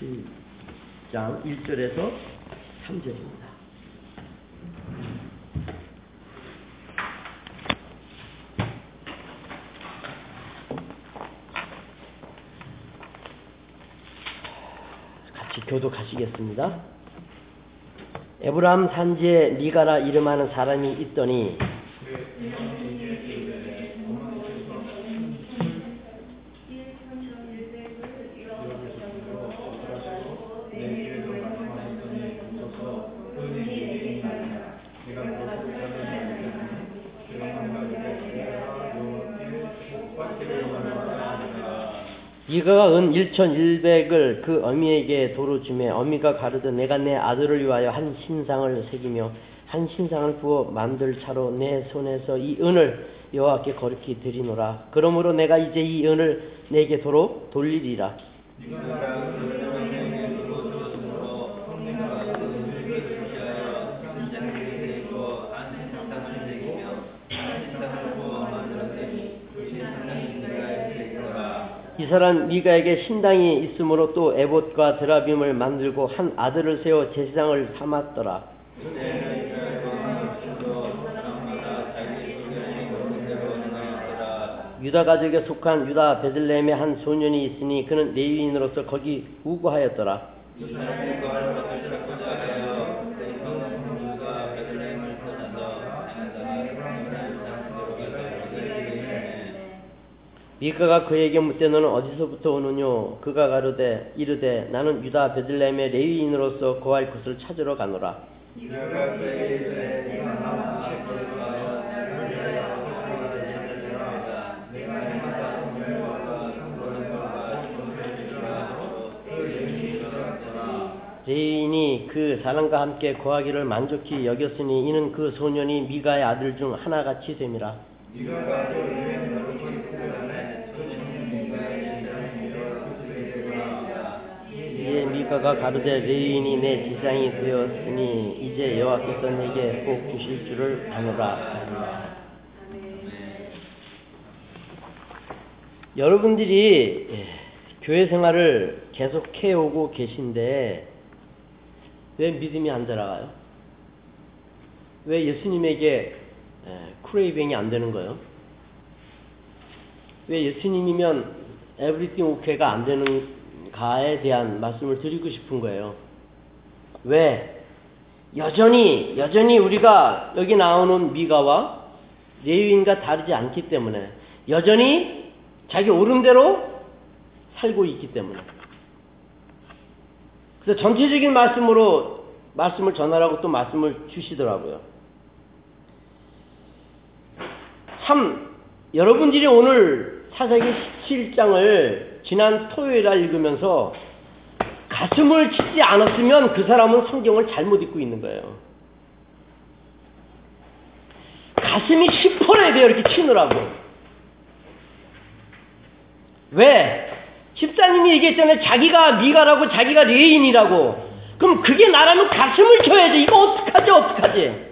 17장 1절에서 3절입니다. 같이 교독하시겠습니다. 에브라함 산지에 니가라 이름하는 사람이 있더니 이가가 은 1,100을 그 어미에게 도로 주매 어미가 가르되 내가 내 아들을 위하여 한 신상을 새기며 한 신상을 부어 만들 차로 내 손에서 이 은을 여호와께 거룩히 드리노라. 그러므로 내가 이제 이 은을 내게 도로 돌리리라. 이 사람 미가에게 신당이 있으므로 또 에봇과 드라빔을 만들고 한 아들을 세워 제사장을 삼았더라. 유다 가족에 속한 유다 베들레헴의 한 소년이 있으니 그는 레위인으로서 거기 우거하였더라. 미카가 그에게 묻되 너는 어디서부터 오느뇨? 그가 가르되 이르되 나는 유다 베들레헴의 레위인으로서 거할 곳을 찾으러 가노라. 레위인이 그 사람과 함께 거하기를 만족히 여겼으니 이는 그 소년이 미가의 아들 중 하나같이 됨이라. 이에 미가가 가르되 레위인이 내 지상이 되었으니 이제 여호와께서 내게 복 주실 줄을 아노라. 여러분들이 교회 생활을 계속 해 오고 계신데 왜 믿음이 안 들어가요? 왜 예수님에게 쿠레이뱅이 안 되는 거예요? 왜 예수님이면 에브리띵 오케가 안 되는 가에 대한 말씀을 드리고 싶은 거예요. 왜? 여전히 여전히 우리가 여기 나오는 미가와 레위인과 다르지 않기 때문에 여전히 자기 오름대로 살고 있기 때문에 그래서 전체적인 말씀으로 말씀을 전하라고 또 말씀을 주시더라고요. 참 여러분들이 오늘 사사기 17장을 지난 토요일 날 읽으면서 가슴을 치지 않았으면 그 사람은 성경을 잘못 읽고 있는 거예요. 가슴이 시퍼래야 돼요. 이렇게 치느라고. 왜? 집사님이 얘기했잖아요. 자기가 미가라고 자기가 레위인이라고. 그럼 그게 나라면 가슴을 쳐야지. 이거 어떡하지 어떡하지.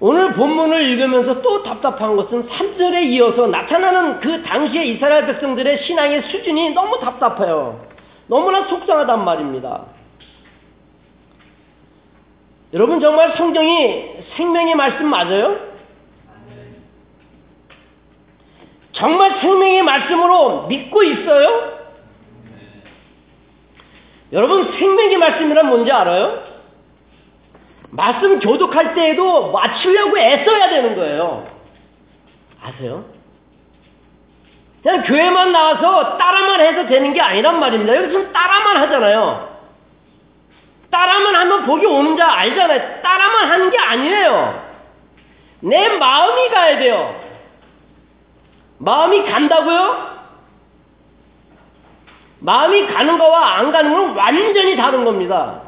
오늘 본문을 읽으면서 또 답답한 것은 3절에 이어서 나타나는 그 당시의 이스라엘 백성들의 신앙의 수준이 너무 답답해요. 너무나 속상하단 말입니다. 여러분 정말 성경이 생명의 말씀 맞아요? 정말 생명의 말씀으로 믿고 있어요? 여러분 생명의 말씀이란 뭔지 알아요? 말씀 교독할 때에도 맞추려고 애써야 되는 거예요. 아세요? 그냥 교회만 나와서 따라만 해서 되는 게 아니란 말입니다. 여기 지금 따라만 하잖아요. 따라만 하면 복이 오는 줄 알잖아요. 따라만 하는 게 아니에요. 내 마음이 가야 돼요. 마음이 간다고요? 마음이 가는 거와 안 가는 건 완전히 다른 겁니다.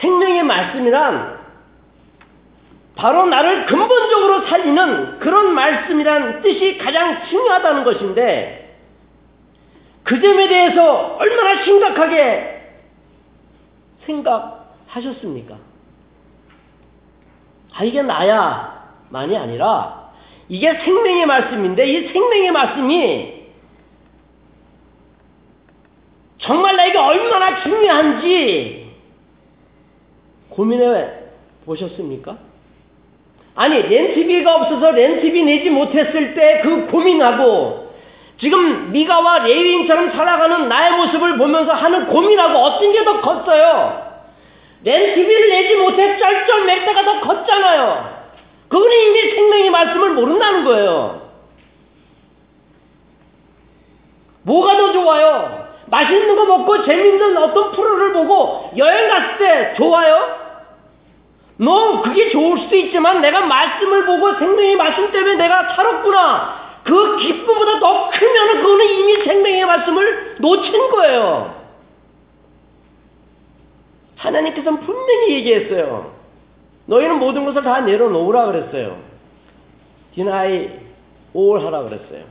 생명의 말씀이란 바로 나를 근본적으로 살리는 그런 말씀이란 뜻이 가장 중요하다는 것인데 그 점에 대해서 얼마나 심각하게 생각하셨습니까? 아, 이게 나야. 말씀만이 아니라 이게 생명의 말씀인데 이 생명의 말씀이 정말 나에게 얼마나 중요한지 고민해 보셨습니까? 아니 렌트비가 없어서 렌트비 내지 못했을 때 그 고민하고 지금 미가와 레위인처럼 살아가는 나의 모습을 보면서 하는 고민하고 어떤 게 더 컸어요? 렌트비를 내지 못해 쩔쩔맬 때가 더 컸잖아요. 그거는 이미 생명의 말씀을 모른다는 거예요. 뭐가 더 좋아요? 맛있는 거 먹고 재밌는 어떤 프로를 보고 여행 갔을 때 좋아요? 너 그게 좋을 수도 있지만 내가 말씀을 보고 생명의 말씀 때문에 내가 살았구나. 그 기쁨보다 더 크면 그거는 이미 생명의 말씀을 놓친 거예요. 하나님께서는 분명히 얘기했어요. 너희는 모든 것을 다 내려놓으라 그랬어요. deny all 하라 그랬어요.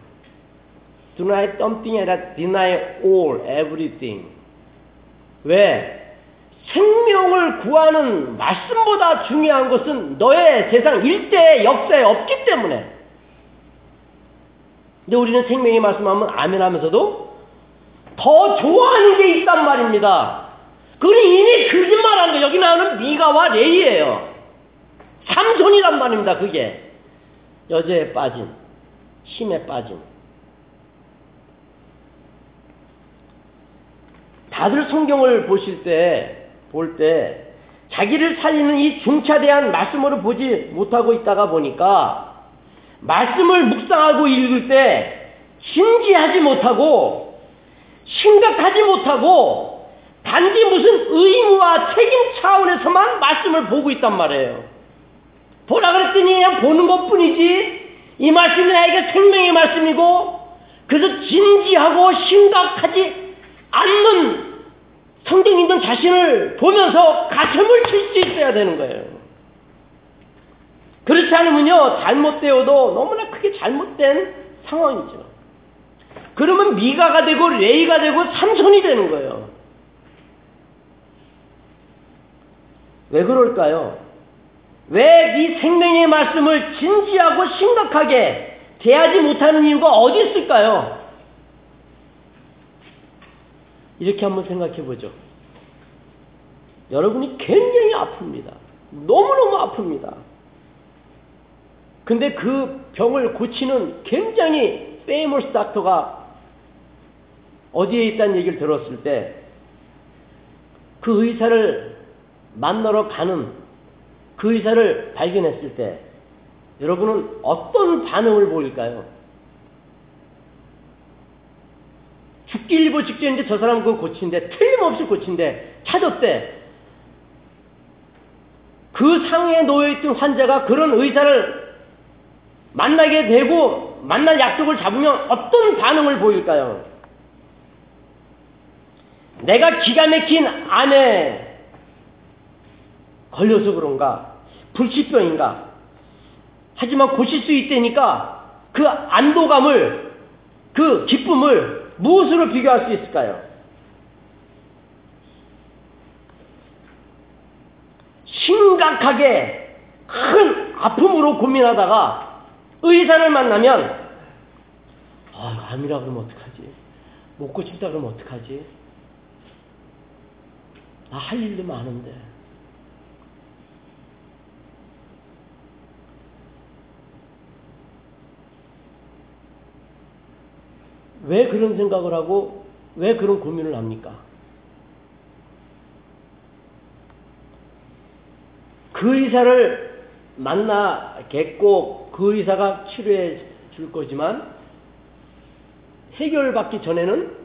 deny something 아니라 deny all, everything. 왜? 생명을 구하는 말씀보다 중요한 것은 너의 세상 일대 역사에 없기 때문에. 근데 우리는 생명의 말씀하면 아멘 하면서도 더 좋아하는 게 있단 말입니다. 그건 이미 거짓말하는 거 여기 나오는 미가와 레이예요. 삼손이란 말입니다. 그게 여자에 빠진 힘에 빠진 다들 성경을 보실 때 볼 때 자기를 살리는 이 중차대한 말씀으로 보지 못하고 있다가 보니까 말씀을 묵상하고 읽을 때 진지하지 못하고 심각하지 못하고 단지 무슨 의무와 책임 차원에서만 말씀을 보고 있단 말이에요. 보라 그랬더니 그냥 보는 것 뿐이지 이 말씀이 나에게 생명의 말씀이고 그래서 진지하고 심각하지 않는 성경 있는 자신을 보면서 가슴을 칠 수 있어야 되는 거예요. 그렇지 않으면요, 잘못되어도 너무나 크게 잘못된 상황이죠. 그러면 미가가 되고 레이가 되고 삼손이 되는 거예요. 왜 그럴까요? 왜 이 생명의 말씀을 진지하고 심각하게 대하지 못하는 이유가 어디 있을까요? 이렇게 한번 생각해 보죠. 여러분이 굉장히 아픕니다. 너무너무 아픕니다. 근데 그 병을 고치는 굉장히 famous doctor가 어디에 있다는 얘기를 들었을 때 그 의사를 만나러 가는 그 의사를 발견했을 때 여러분은 어떤 반응을 보일까요? 죽기 일보 직전인데 저 사람 그거 고친데 틀림없이 고친데 찾았대. 그 상에 놓여있던 환자가 그런 의사를 만나게 되고 만날 약속을 잡으면 어떤 반응을 보일까요? 내가 기가 막힌 암에 걸려서 그런가? 불치병인가? 하지만 고칠 수 있다니까 그 안도감을 그 기쁨을 무엇으로 비교할 수 있을까요? 심각하게 큰 아픔으로 고민하다가 의사를 만나면 아, 암이라 그러면 어떡하지? 못 고친다 그러면 어떡하지? 나 할 일도 많은데. 왜 그런 생각을 하고 왜 그런 고민을 합니까? 그 의사를 만나겠고 그 의사가 치료해 줄 거지만 해결받기 전에는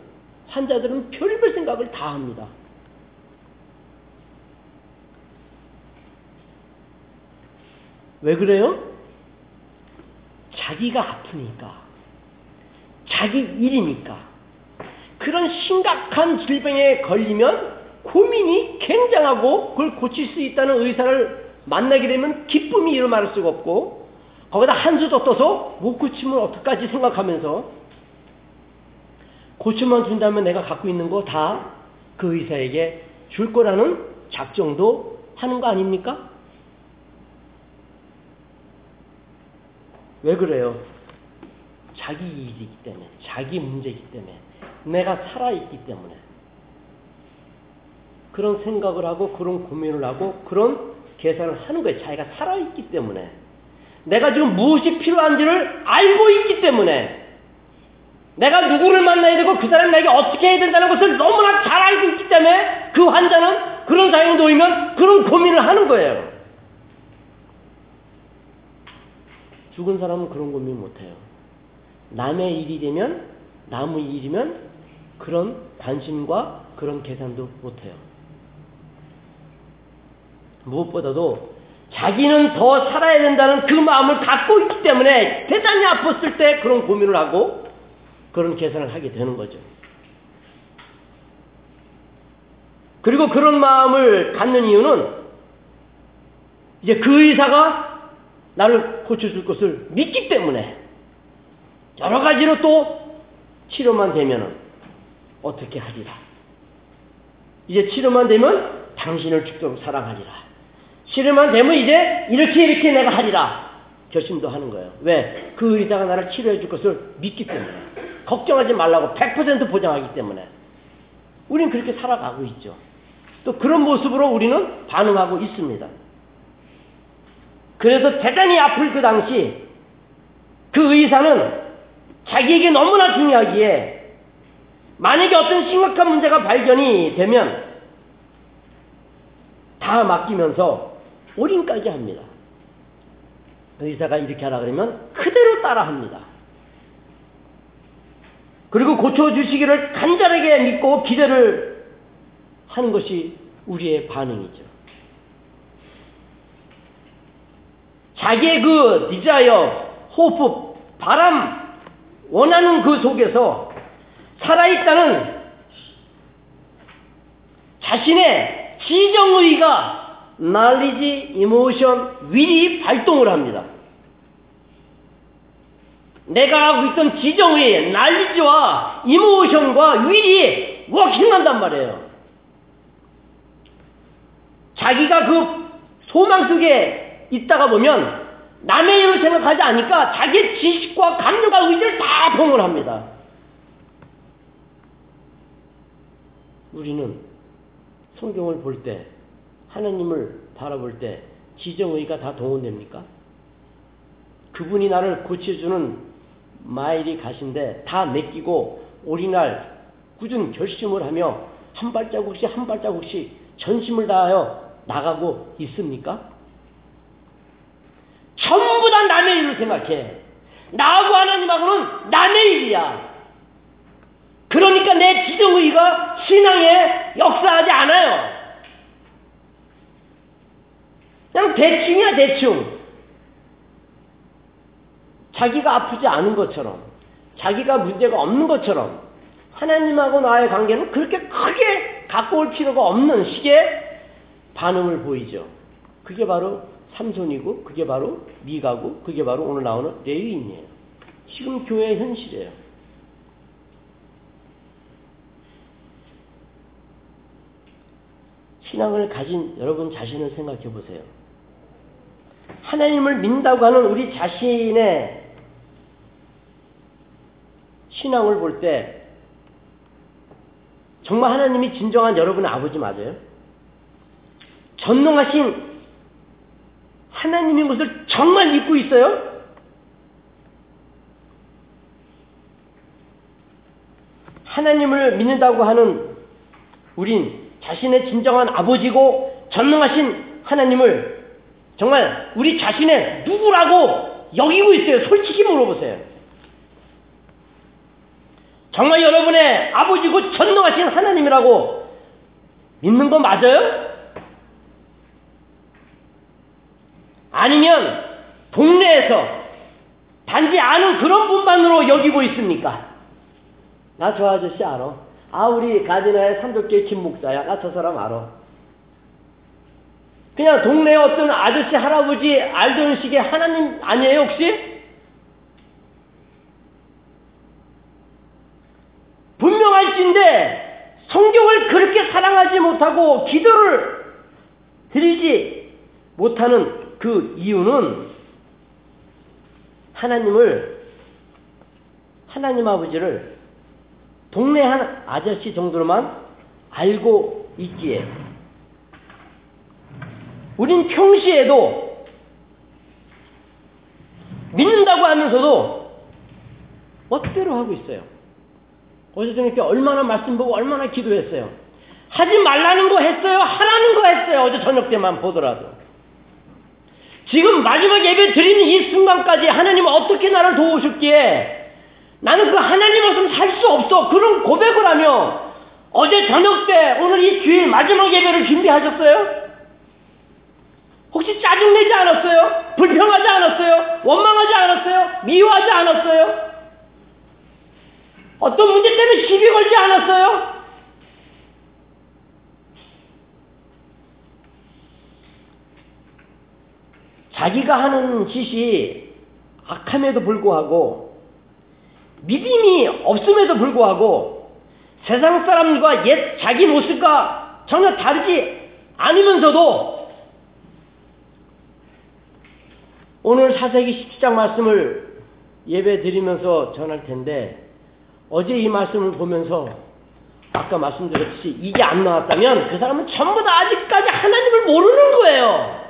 환자들은 별별 생각을 다 합니다. 왜 그래요? 자기가 아프니까. 자기 일이니까. 그런 심각한 질병에 걸리면 고민이 굉장하고 그걸 고칠 수 있다는 의사를 만나게 되면 기쁨이 말할 수가 없고 거기다 한수 더 떠서 못 고치면 어떡하지 생각하면서 고쳐만 준다면 내가 갖고 있는 거 다 그 의사에게 줄 거라는 작정도 하는 거 아닙니까? 왜 그래요? 자기 일이기 때문에, 자기 문제이기 때문에, 내가 살아있기 때문에. 그런 생각을 하고, 그런 고민을 하고, 그런 계산을 하는 거예요. 자기가 살아있기 때문에. 내가 지금 무엇이 필요한지를 알고 있기 때문에. 내가 누구를 만나야 되고 그 사람이 나에게 어떻게 해야 된다는 것을 너무나 잘 알고 있기 때문에 그 환자는 그런 상황에 놓이면 그런 고민을 하는 거예요. 죽은 사람은 그런 고민 못해요. 남의 일이 되면, 남의 일이면 그런 관심과 그런 계산도 못해요. 무엇보다도 자기는 더 살아야 된다는 그 마음을 갖고 있기 때문에 대단히 아팠을 때 그런 고민을 하고 그런 계산을 하게 되는 거죠. 그리고 그런 마음을 갖는 이유는 이제 그 의사가 나를 고쳐줄 것을 믿기 때문에 여러 가지로 또 치료만 되면 어떻게 하리라. 이제 치료만 되면 당신을 죽도록 사랑하리라. 치료만 되면 이제 이렇게 이렇게 내가 하리라. 결심도 하는 거예요. 왜? 그 의사가 나를 치료해 줄 것을 믿기 때문에. 걱정하지 말라고 100% 보장하기 때문에. 우리는 그렇게 살아가고 있죠. 또 그런 모습으로 우리는 반응하고 있습니다. 그래서 대단히 아플 그 당시 그 의사는 자기에게 너무나 중요하기에 만약에 어떤 심각한 문제가 발견이 되면 다 맡기면서 올인까지 합니다. 그 의사가 이렇게 하라 그러면 그대로 따라 합니다. 그리고 고쳐주시기를 간절하게 믿고 기대를 하는 것이 우리의 반응이죠. 자기의 그 desire, 호프, 바람, 원하는 그 속에서 살아있다는 자신의 지정의가 날리지 이모션 윌이 발동을 합니다. 내가 하고 있던 지정의 날리지와 이모션과 윌이 워킹한단 말이에요. 자기가 그 소망 속에 있다가 보면 남의 일을 생각하지 않으니까 자기 지식과 감정과 의지를 다 동원합니다. 우리는 성경을 볼 때, 하나님을 바라볼 때 지정의가 다 동원됩니까? 그분이 나를 고쳐주는 마일이 가신데 다 맡기고 오리날 꾸준 결심을 하며 한 발자국씩 한 발자국씩 전심을 다하여 나가고 있습니까? 전부 다 남의 일을 생각해. 나하고 하나님하고는 남의 일이야. 그러니까 내 지정의가 신앙에 역사하지 않아요. 그냥 대충이야, 대충. 자기가 아프지 않은 것처럼, 자기가 문제가 없는 것처럼, 하나님하고 나의 관계는 그렇게 크게 갖고 올 필요가 없는 식의 반응을 보이죠. 그게 바로 삼손이고, 그게 바로 미가고, 그게 바로 오늘 나오는 레위인이에요. 지금 교회의 현실이에요. 신앙을 가진 여러분 자신을 생각해 보세요. 하나님을 믿는다고 하는 우리 자신의 신앙을 볼 때 정말 하나님이 진정한 여러분의 아버지 맞아요? 전능하신 하나님인 것을 정말 믿고 있어요? 하나님을 믿는다고 하는 우린 자신의 진정한 아버지고 전능하신 하나님을 정말 우리 자신의 누구라고 여기고 있어요. 솔직히 물어보세요. 정말 여러분의 아버지고 전능하신 하나님이라고 믿는 거 맞아요? 아니면 동네에서 단지 아는 그런 분만으로 여기고 있습니까? 나 저 아저씨 알아. 아 우리 가지나의 삼덕교회 김 목사야. 나 저 사람 알아. 그냥 동네에 어떤 아저씨 할아버지 알던 식의 하나님 아니에요 혹시? 분명할진데 성경을 그렇게 사랑하지 못하고 기도를 드리지 못하는 그 이유는 하나님을 하나님 아버지를 동네 한 아저씨 정도로만 알고 있기에 우린 평시에도 믿는다고 하면서도 멋대로 하고 있어요. 어제 저녁에 얼마나 말씀 보고 얼마나 기도했어요. 하지 말라는 거 했어요. 하라는 거 했어요. 어제 저녁 때만 보더라도. 지금 마지막 예배 드리는 이 순간까지 하나님은 어떻게 나를 도우셨기에 나는 그 하나님 없으면 살 수 없어. 그런 고백을 하며 어제 저녁 때 오늘 이 주일 마지막 예배를 준비하셨어요? 혹시 짜증내지 않았어요? 불평하지 않았어요? 원망하지 않았어요? 미워하지 않았어요? 어떤 문제 때문에 시비 걸지 않았어요? 자기가 하는 짓이 악함에도 불구하고 믿음이 없음에도 불구하고 세상 사람과 옛 자기 모습과 전혀 다르지 않으면서도 오늘 사세기 17장 말씀을 예배 드리면서 전할 텐데 어제 이 말씀을 보면서 아까 말씀드렸듯이 이게 안 나왔다면 그 사람은 전부 다 아직까지 하나님을 모르는 거예요.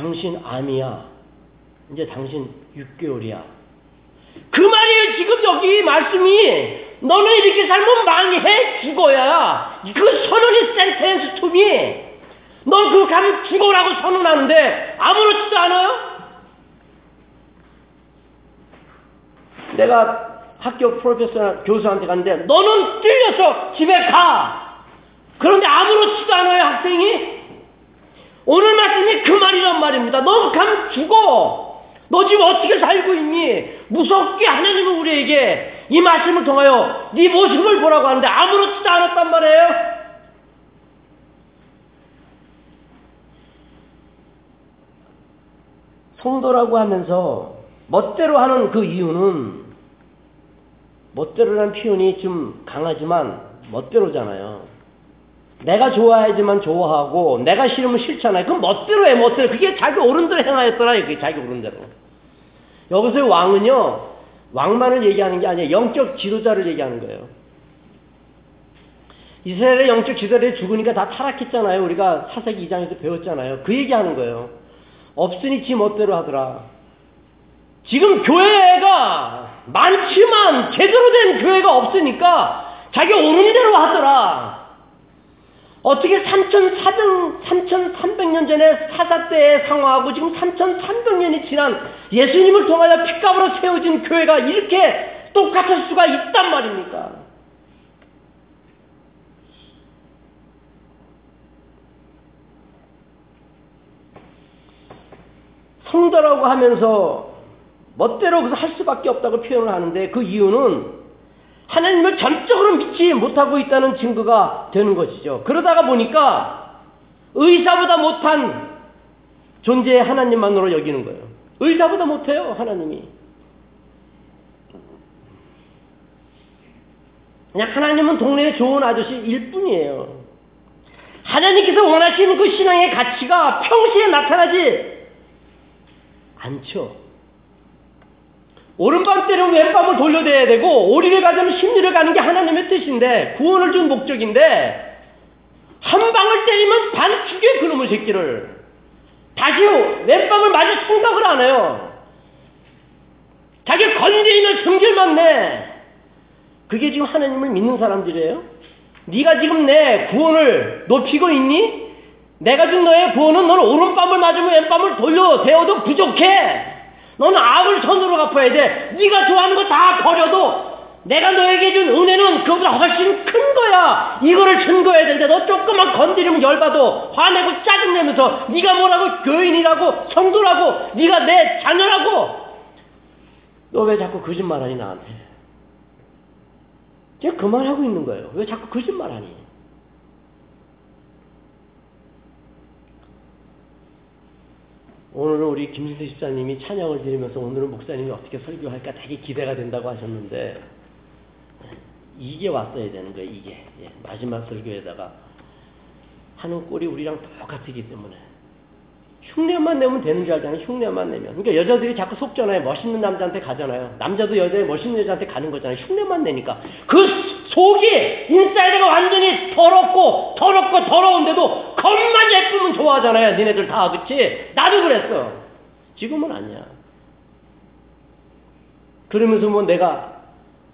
당신 암이야. 이제 당신 6개월이야. 그 말이에요. 지금 여기 말씀이 너는 이렇게 살면 망해 죽어야. 그 선언이 센텐스 툼이 넌그 가면 죽어라고 선언하는데 아무렇지도 않아요? 내가 학교 프로페서 교수한테 갔는데 너는 찔려서 집에 가. 그런데 아무렇지도 않아요 학생이. 오늘 말씀이 그 말이란 말입니다. 너 가면 죽어. 너 지금 어떻게 살고 있니? 무섭게 하나님은 우리에게 이 말씀을 통하여 네 모습을 보라고 하는데 아무렇지도 않았단 말이에요. 성도라고 하면서 멋대로 하는 그 이유는 멋대로라는 표현이 좀 강하지만 멋대로잖아요. 내가 좋아야지만 좋아하고 내가 싫으면 싫잖아요. 그럼 멋대로 해 멋대로. 그게 자기 어른대로 행하였더라. 그게 자기 어른대로. 여기서 왕은요. 왕만을 얘기하는 게 아니에요. 영적 지도자를 얘기하는 거예요. 이스라엘의 영적 지도자들이 죽으니까 다 타락했잖아요. 우리가 사세기 2장에서 배웠잖아요. 그 얘기하는 거예요. 없으니 지 멋대로 하더라. 지금 교회가 많지만 제대로 된 교회가 없으니까 자기 오는 대로 하더라. 어떻게 3,400, 3,300년 전에 사사 때의 상황하고 지금 3,300년이 지난 예수님을 통하여 핏값으로 세워진 교회가 이렇게 똑같을 수가 있단 말입니까? 성도라고 하면서 멋대로 할 수밖에 없다고 표현을 하는데 그 이유는 하나님을 전적으로 믿지 못하고 있다는 증거가 되는 것이죠. 그러다가 보니까 의사보다 못한 존재의 하나님만으로 여기는 거예요. 의사보다 못해요, 하나님이. 그냥 하나님은 동네에 좋은 아저씨일 뿐이에요. 하나님께서 원하시는 그 신앙의 가치가 평시에 나타나지 않죠. 오른밤 때는 왼밤을 돌려대야 되고 오리를 가자면 심리를 가는 게 하나님의 뜻인데 구원을 준 목적인데 한 방을 때리면 반 죽여 그놈의 새끼를 다시 왼밤을 맞을 생각을 안 해요. 자기 건드리는 성질만 내. 그게 지금 하나님을 믿는 사람들이에요. 네가 지금 내 구원을 높이고 있니? 내가 준 너의 구원은 너는 오른밤을 맞으면 왼밤을 돌려 대어도 부족해. 너는 악을 손으로 갚아야 돼. 네가 좋아하는 거 다 버려도 내가 너에게 준 은혜는 그보다 훨씬 큰 거야. 이거를 증거해야 되는데 너 조금만 건드리면 열받아. 화내고 짜증내면서 네가 뭐라고 교인이라고 성도라고 네가 내 자녀라고 너 왜 자꾸 거짓말하니 나한테? 제가 그 말하고 있는 거예요. 왜 자꾸 거짓말하니? 오늘은 우리 김신태 집사님이 찬양을 드리면서 오늘은 목사님이 어떻게 설교할까 되게 기대가 된다고 하셨는데 이게 왔어야 되는 거예요. 이게 예, 마지막 설교에다가 하는 꼴이 우리랑 똑같기 때문에 흉내만 내면 되는 줄 알잖아요. 흉내만 내면. 그러니까 여자들이 자꾸 속잖아요. 멋있는 남자한테 가잖아요. 남자도 여자의 멋있는 여자한테 가는 거잖아요. 흉내만 내니까. 그 속이, inside가 완전히 더럽고, 더럽고, 더러운데도 겉만 예쁘면 좋아하잖아요. 니네들 다, 그치? 나도 그랬어. 지금은 아니야. 그러면서 뭐 내가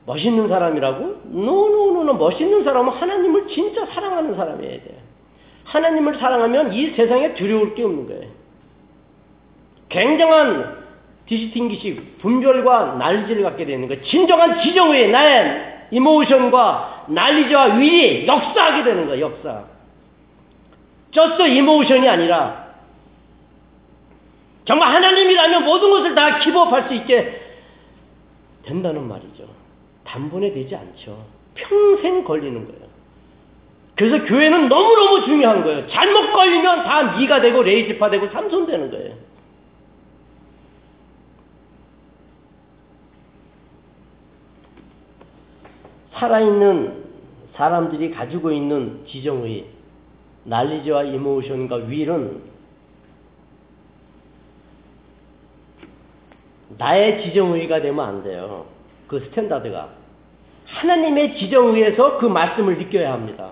멋있는 사람이라고? no no no no 멋있는 사람은 하나님을 진짜 사랑하는 사람이어야 돼. 하나님을 사랑하면 이 세상에 두려울 게 없는 거예요. 굉장한 디스팅기식, 분별과 난리지를 갖게 되는 거예요. 진정한 지정의 나의 이모션과 난리지와 위리, 역사하게 되는 거예요, 역사. Just 이모션이 아니라 정말 하나님이라면 모든 것을 다 기법할 수 있게 된다는 말이죠. 단번에 되지 않죠. 평생 걸리는 거예요. 그래서 교회는 너무너무 중요한 거예요. 잘못 걸리면 다 미가 되고 레이지파 되고 삼손 되는 거예요. 살아있는 사람들이 가지고 있는 지정의 난리지와 이모션과 윌은 나의 지정의가 되면 안 돼요. 그 standard가. 하나님의 지정의에서 그 말씀을 느껴야 합니다.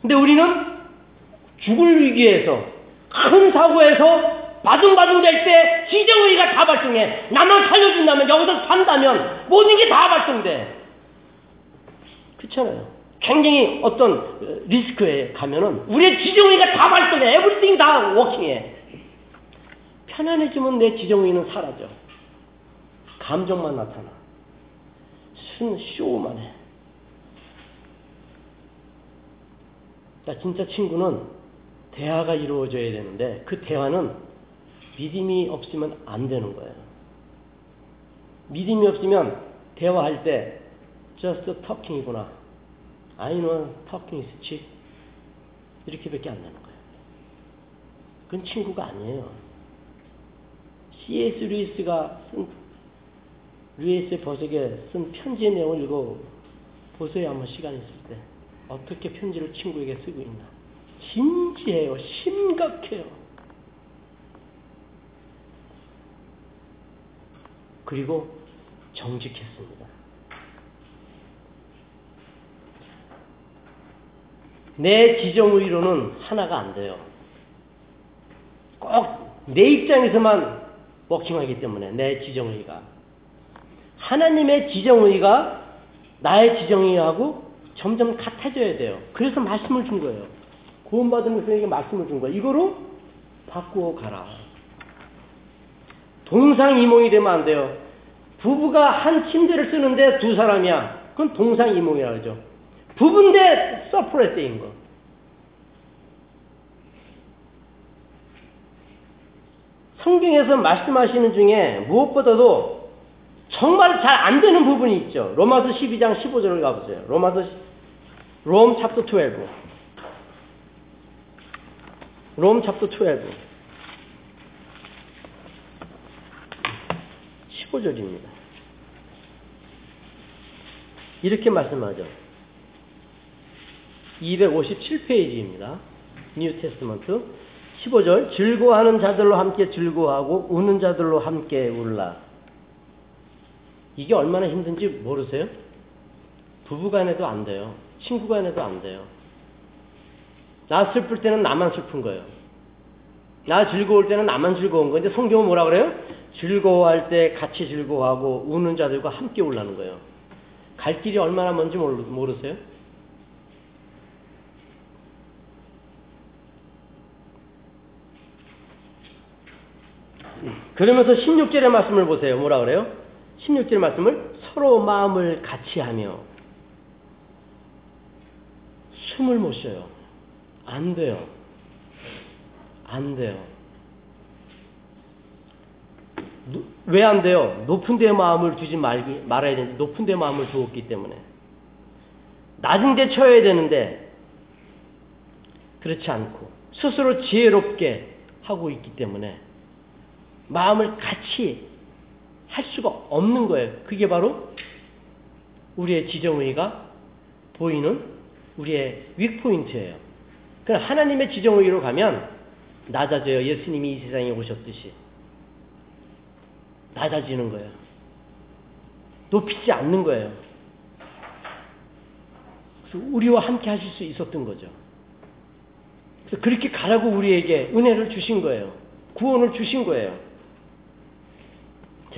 근데 우리는 죽을 위기에서 큰 사고에서 바둥바둥 될 때 지정의가 다 발동해. 나만 살려준다면 여기서 산다면 모든 게 다 발동돼. 그렇잖아요. 굉장히 어떤 리스크에 가면은 우리의 지정의가 다 발동해. everything 다 working해. 편안해지면 내 지정의는 사라져. 감정만 나타나. 순 쇼만 해. 나 진짜 친구는 대화가 이루어져야 되는데 그 대화는 믿음이 없으면 안 되는 거예요. 믿음이 없으면 대화할 때 just talking이구나. I know talking is cheap. 이렇게밖에 안 되는 거예요. 그건 친구가 아니에요. C.S. 루이스가 쓴 루이스의 버석에 쓴 편지의 내용을 읽어 보세요. 한번 시간 있을 때. 어떻게 편지를 친구에게 쓰고 있나. 진지해요. 심각해요. 그리고 정직했습니다. 내 지정의로는 하나가 안 돼요. 꼭 내 입장에서만 워킹하기 때문에 내 지정의가 하나님의 지정의가 나의 지정의하고 점점 같아져야 돼요. 그래서 말씀을 준 거예요. 구원받은 백성에게 말씀을 준 거예요. 이거로 바꾸어 가라. 동상이몽이 되면 안 돼요. 부부가 한 침대를 쓰는데 두 사람이야. 그건 동상이몽이라고 하죠. 부부인데 separate인 거. 성경에서 말씀하시는 중에 무엇보다도 정말 잘 안 되는 부분이 있죠. 로마서 12장 15절을 가보세요. 로마서 Rom chapter 12. Rom chapter 12. 15절입니다. 이렇게 말씀하죠. 257페이지입니다. New Testament 15절 즐거워하는 자들로 함께 즐거워하고 우는 자들로 함께 울라. 이게 얼마나 힘든지 모르세요? 부부간에도 안 돼요. 친구간에도 안 돼요. 나 슬플 때는 나만 슬픈 거예요. 나 즐거울 때는 나만 즐거운 거예요. 성경은 뭐라 그래요? 즐거워할 때 같이 즐거워하고 우는 자들과 함께 울라는 거예요. 갈 길이 얼마나 먼지 모르세요? 그러면서 16절의 말씀을 보세요. 뭐라 그래요? 16절 말씀을 서로 마음을 같이 하며 숨을 못 쉬어요. 안 돼요. 안 돼요. 왜 안 돼요? 높은 데 마음을 두지 말기, 말아야 되는데, 높은 데 마음을 두었기 때문에. 낮은 데 쳐야 되는데, 그렇지 않고, 스스로 지혜롭게 하고 있기 때문에, 마음을 같이 할 수가 없는 거예요. 그게 바로 우리의 지정의가 보이는 우리의 윅포인트예요. 그럼 하나님의 지정의로 가면 낮아져요. 예수님이 이 세상에 오셨듯이. 낮아지는 거예요. 높이지 않는 거예요. 그래서 우리와 함께 하실 수 있었던 거죠. 그래서 그렇게 가라고 우리에게 은혜를 주신 거예요. 구원을 주신 거예요.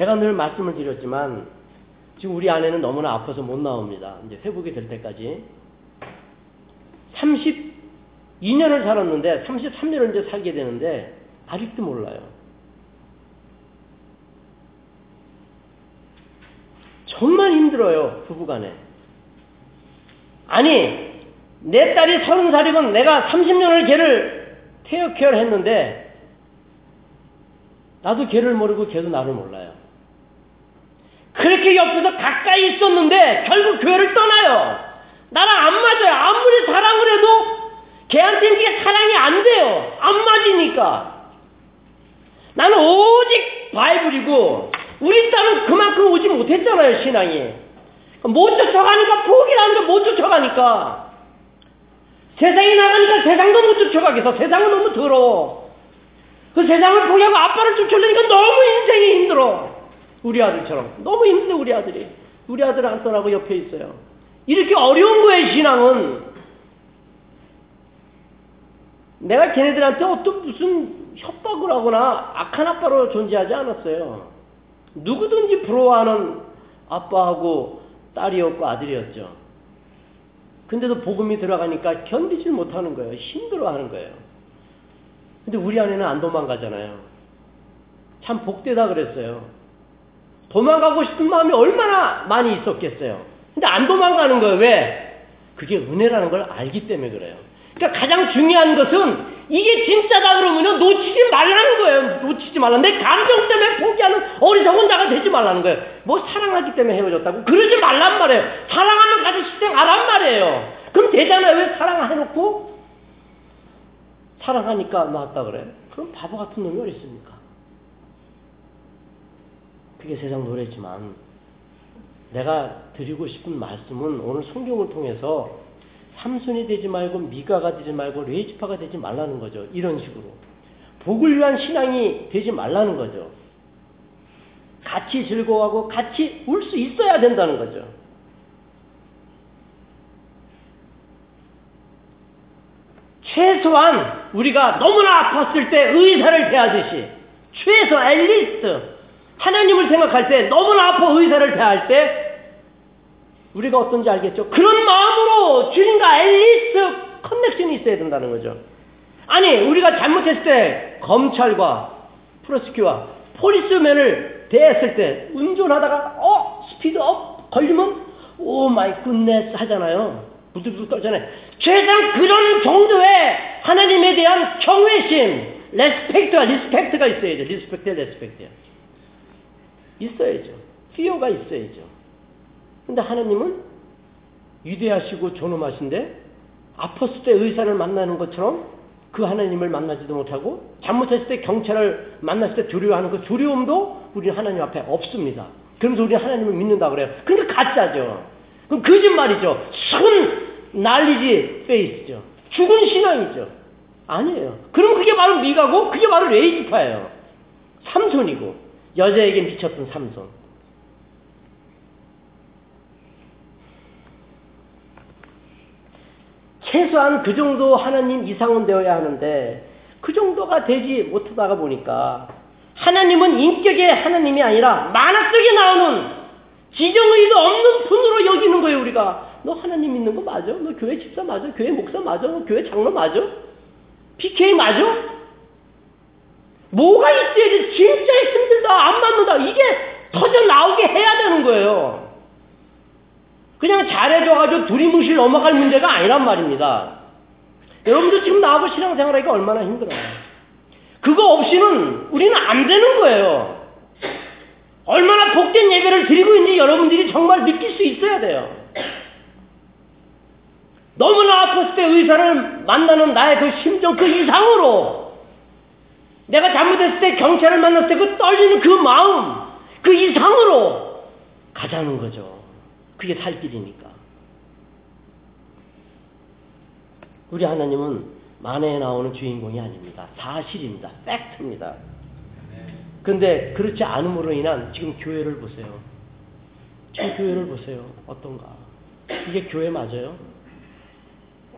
제가 늘 말씀을 드렸지만 지금 우리 아내는 너무나 아파서 못 나옵니다. 이제 회복이 될 때까지 32년을 살았는데 33년을 이제 살게 되는데 아직도 몰라요. 정말 힘들어요 부부간에. 아니 내 딸이 서른 살이면 내가 30년을 걔를 테어케어를 했는데 나도 걔를 모르고 걔도 나를 몰라요. 그렇게 옆에서 가까이 있었는데 결국 교회를 떠나요. 나랑 안 맞아요. 아무리 사랑을 해도 걔한테는 그게 사랑이 안 돼요. 안 맞으니까. 나는 오직 바이블이고 우리 딸은 그만큼 오지 못했잖아요. 신앙이. 못 쫓아가니까 포기라는 게못 쫓아가니까. 세상에 나가니까 세상도 못 쫓아가겠어. 세상은 너무 더러워. 그 세상을 포기하고 아빠를 쫓아내니까 너무 인생이 힘들어. 우리 아들처럼. 너무 힘들어, 우리 아들이. 우리 아들 안 떠나고 옆에 있어요. 이렇게 어려운 거예요, 신앙은. 내가 걔네들한테 어떤 무슨 협박을 하거나 악한 아빠로 존재하지 않았어요. 누구든지 부러워하는 아빠하고 딸이었고 아들이었죠. 근데도 복음이 들어가니까 견디질 못하는 거예요. 힘들어하는 거예요. 근데 우리 아내는 안 도망가잖아요. 참 복되다 그랬어요. 도망가고 싶은 마음이 얼마나 많이 있었겠어요. 근데 안 도망가는 거예요. 왜? 그게 은혜라는 걸 알기 때문에 그래요. 그러니까 가장 중요한 것은 이게 진짜다 그러면 놓치지 말라는 거예요. 놓치지 말라. 내 감정 때문에 포기하는 어리석은 자가 되지 말라는 거예요. 뭐 사랑하기 때문에 헤어졌다고 그러지 말란 말이에요. 사랑하면 같이 실행하란 말이에요. 그럼 되잖아요. 왜 사랑해놓고 사랑하니까 나왔다 그래? 그럼 바보 같은 놈이 어디 있습니까? 그게 세상 노래지만 내가 드리고 싶은 말씀은 오늘 성경을 통해서 삼손이 되지 말고 미가가 되지 말고 레이지파가 되지 말라는 거죠. 이런 식으로. 복을 위한 신앙이 되지 말라는 거죠. 같이 즐거워하고 같이 울 수 있어야 된다는 거죠. 최소한 우리가 너무나 아팠을 때 의사를 대하듯이 최소 at least 하나님을 생각할 때 너무나 아파 의사를 대할 때 우리가 어떤지 알겠죠? 그런 마음으로 주님과 at least connection이 있어야 된다는 거죠. 아니 우리가 잘못했을 때 검찰과 prosecutor와 policeman을 대했을 때 운전하다가 어 speed up 걸리면 oh my goodness 하잖아요. 부들부들 떨잖아요. 최소한 그런 정도의 하나님에 대한 경외심, respect와 respect가 있어야죠. respect, respect. 있어야죠. fear가 있어야죠. 근데 하나님은 위대하시고 존엄하신데 아팠을 때 의사를 만나는 것처럼 그 하나님을 만나지도 못하고 잘못했을 때 경찰을 만났을 때 두려워하는 그 두려움도 우리는 하나님 앞에 없습니다. 그러면서 우리는 하나님을 믿는다 그래요. 그러니까 가짜죠. 그럼 거짓말이죠. 순 난리지 페이스죠. 죽은 신앙이죠. 아니에요. 그럼 그게 바로 미가고 그게 바로 레이지파예요. 삼손이고 여자에게 미쳤던 삼손. 최소한 그 정도 하나님 이상은 되어야 하는데 그 정도가 되지 못하다가 보니까 하나님은 인격의 하나님이 아니라 만화 속에 나오는 지정의도 없는 분으로 여기는 거예요 우리가 너 하나님 믿는 거 맞아? 너 교회 집사 맞아? 교회 목사 맞아? 너 교회 장로 맞아? PK 맞아? 뭐가 있어야지 진짜 힘들다 안 맞는다 이게 터져 나오게 해야 되는 거예요 그냥 잘해줘가지고 두리뭉실 넘어갈 문제가 아니란 말입니다. 여러분도 지금 나하고 신앙생활하기가 얼마나 힘들어요. 그거 없이는 우리는 안 되는 거예요. 얼마나 복된 예배를 드리고 있는지 여러분들이 정말 느낄 수 있어야 돼요. 너무나 아팠을 때 의사를 만나는 나의 그 심정 그 이상으로 내가 잘못했을 때 경찰을 만났을 때 그 떨리는 그 마음 그 이상으로 가자는 거죠. 그게 살 길이니까. 우리 하나님은 만화에 나오는 주인공이 아닙니다. 사실입니다. 팩트입니다. 근데 그렇지 않음으로 인한 지금 교회를 보세요. 지금 교회를 보세요. 어떤가? 이게 교회 맞아요?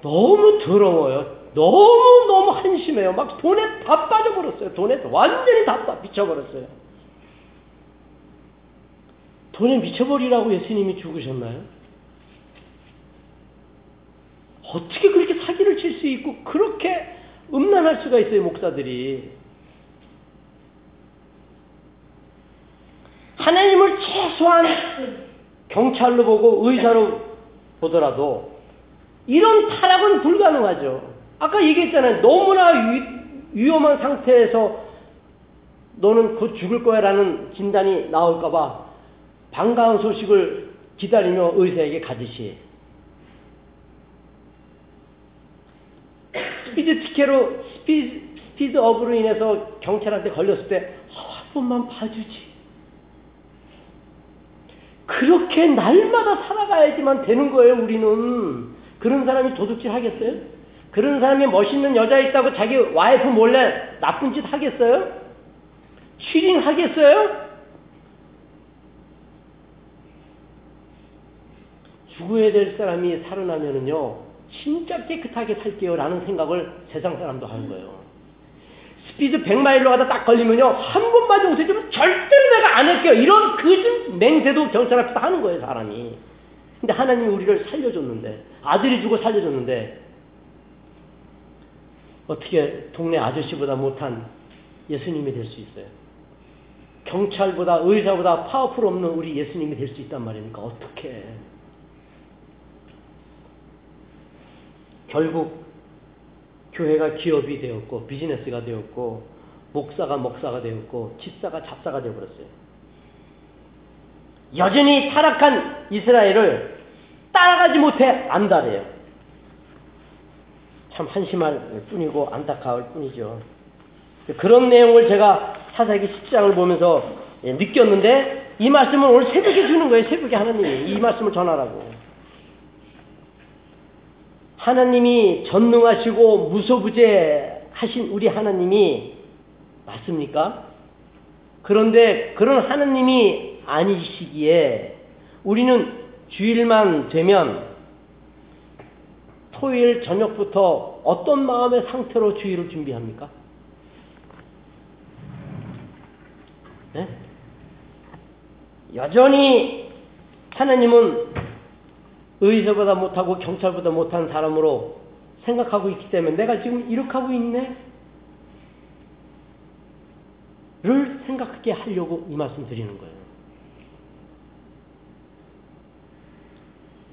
너무 더러워요. 너무 너무 한심해요. 막 돈에 다 빠져버렸어요. 돈에 완전히 다 미쳐버렸어요. 돈에 미쳐버리라고 예수님이 죽으셨나요? 어떻게 그렇게 사기를 칠 수 있고 그렇게 음란할 수가 있어요, 목사들이. 하나님을 최소한 경찰로 보고 의사로 보더라도 이런 타락은 불가능하죠. 아까 얘기했잖아요. 너무나 위, 위험한 상태에서 너는 곧 죽을 거야 라는 진단이 나올까봐 반가운 소식을 기다리며 의사에게 가듯이 speed ticket로 speed, speed up으로 인해서 경찰한테 걸렸을 때한 번만 봐주지. 그렇게 날마다 살아가야지만 되는 거예요, 우리는. 그런 사람이 도둑질 하겠어요? 그런 사람이 멋있는 여자 있다고 자기 와이프 몰래 나쁜 짓 하겠어요? 취링 하겠어요? 죽어야 될 사람이 살아나면은요, 진짜 깨끗하게 살게요. 라는 생각을 세상 사람도 하는 거예요. 스피드 100마일로 가다 딱 걸리면요, 한 번만 좀 웃어주면 절대로 내가 안 할게요. 이런 그진 맹세도 경찰 앞에서 하는 거예요, 사람이. 근데 하나님이 우리를 살려줬는데, 아들이 주고 살려줬는데, 어떻게 동네 아저씨보다 못한 예수님이 될 수 있어요? 경찰보다, 의사보다 파워풀 없는 우리 예수님이 될 수 있단 말입니까? 어떻게? 결국 교회가 기업이 되었고 비즈니스가 되었고 목사가 목사가 되었고 집사가 잡사가 되어버렸어요. 여전히 타락한 이스라엘을 따라가지 못해 안달해요. 참 한심할 뿐이고 안타까울 뿐이죠. 그런 내용을 제가 사사기 10장을 보면서 느꼈는데 이 말씀을 오늘 새벽에 주는 거예요. 새벽에 하나님이 이 말씀을 전하라고. 하나님이 전능하시고 무소부재 하신 우리 하나님이 맞습니까? 그런데 그런 하나님이 아니시기에 우리는 주일만 되면 토요일 저녁부터 어떤 마음의 상태로 주일을 준비합니까? 네? 여전히 하나님은 의사보다 못하고 경찰보다 못한 사람으로 생각하고 있기 때문에 내가 지금 이렇게 하고 있네? 를 생각하게 하려고 이 말씀 드리는 거예요.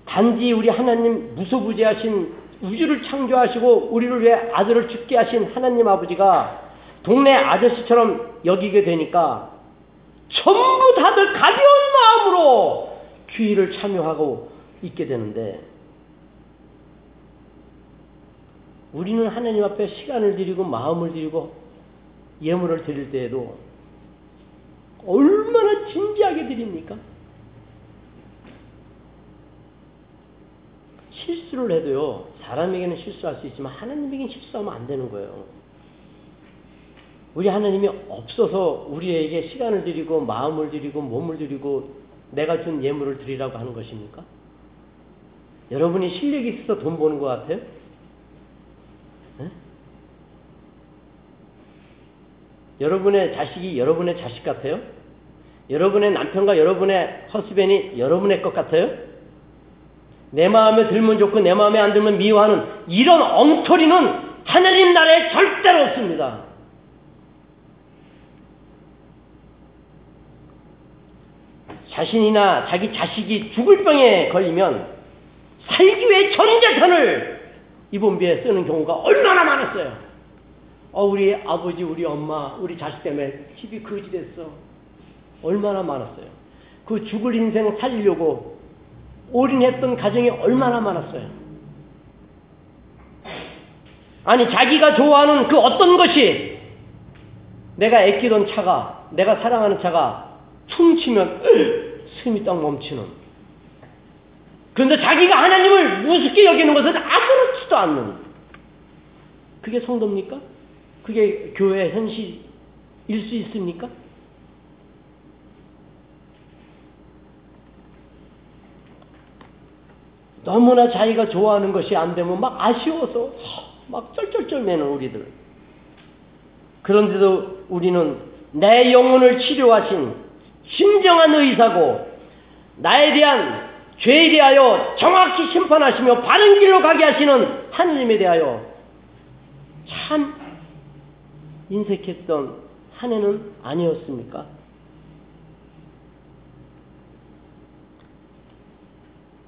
단지 우리 하나님 무소부재하신 우주를 창조하시고 우리를 위해 아들을 죽게 하신 하나님 아버지가 동네 아저씨처럼 여기게 되니까 전부 다들 가벼운 마음으로 주의를 참여하고 있게 되는데 우리는 하나님 앞에 시간을 드리고 마음을 드리고 예물을 드릴 때에도 얼마나 진지하게 드립니까? 실수를 해도요, 사람에게는 실수할 수 있지만 하나님에게는 실수하면 안 되는 거예요. 우리 하나님이 없어서 우리에게 시간을 드리고 마음을 드리고 몸을 드리고 내가 준 예물을 드리라고 하는 것입니까? 여러분이 실력이 있어서 돈 버는 것 같아요? 네? 여러분의 자식이 여러분의 자식 같아요? 여러분의 남편과 여러분의 허스밴이 여러분의 것 같아요? 내 마음에 들면 좋고 내 마음에 안 들면 미워하는 이런 엉터리는 하나님 나라에 절대로 없습니다. 자신이나 자기 자식이 죽을 병에 걸리면 살기 위해 전 재산을 이본비에 쓰는 경우가 얼마나 많았어요. 어, 우리 아버지, 우리 엄마, 우리 자식 때문에 집이 거지 됐어. 얼마나 많았어요. 그 죽을 인생 살리려고 올인했던 가정이 얼마나 많았어요. 아니, 자기가 좋아하는 그 어떤 것이 내가 애끼던 차가, 내가 사랑하는 차가 퉁치면 숨이 딱 멈추는 그런데 자기가 하나님을 우습게 여기는 것은 아무렇지도 않는 그 그게 성도입니까? 그게 교회 현실일 수 있습니까? 너무나 자기가 좋아하는 것이 안 되면 막 아쉬워서 막 쩔쩔쩔 매는 우리들. 그런데도 우리는 내 영혼을 치료하신 진정한 의사고 나에 대한 죄에 대하여 정확히 심판하시며 바른 길로 가게 하시는 하느님에 대하여 참 인색했던 한 해는 아니었습니까?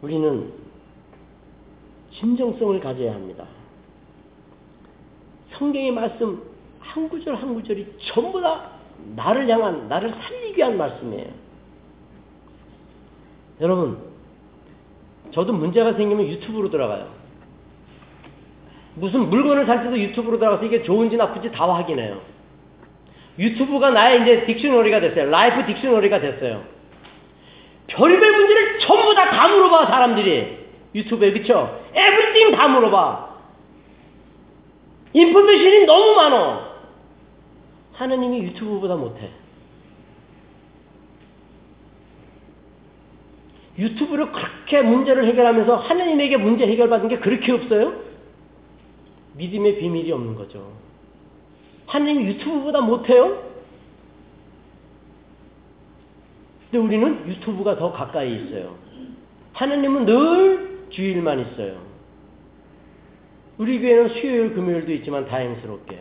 우리는 진정성을 가져야 합니다. 성경의 말씀 한 구절 한 구절이 전부 다 나를 향한, 나를 살리기 위한 말씀이에요. 여러분, 저도 문제가 생기면 유튜브로 들어가요. 무슨 물건을 살 때도 유튜브로 들어가서 이게 좋은지 나쁜지 다 확인해요. 유튜브가 나의 이제 dictionary가 됐어요. life dictionary가 됐어요. 별별 문제를 전부 다 다 물어봐, 사람들이. 유튜브에, 그쵸? everything 다 물어봐. information이 너무 많어. 하느님이 유튜브보다 못해. 유튜브로 그렇게 문제를 해결하면서 하느님에게 문제 해결받은 게 그렇게 없어요? 믿음의 비밀이 없는 거죠. 하느님 유튜브보다 못해요? 근데 우리는 유튜브가 더 가까이 있어요. 하느님은 늘 주일만 있어요. 우리 교회는 수요일, 금요일도 있지만 다행스럽게.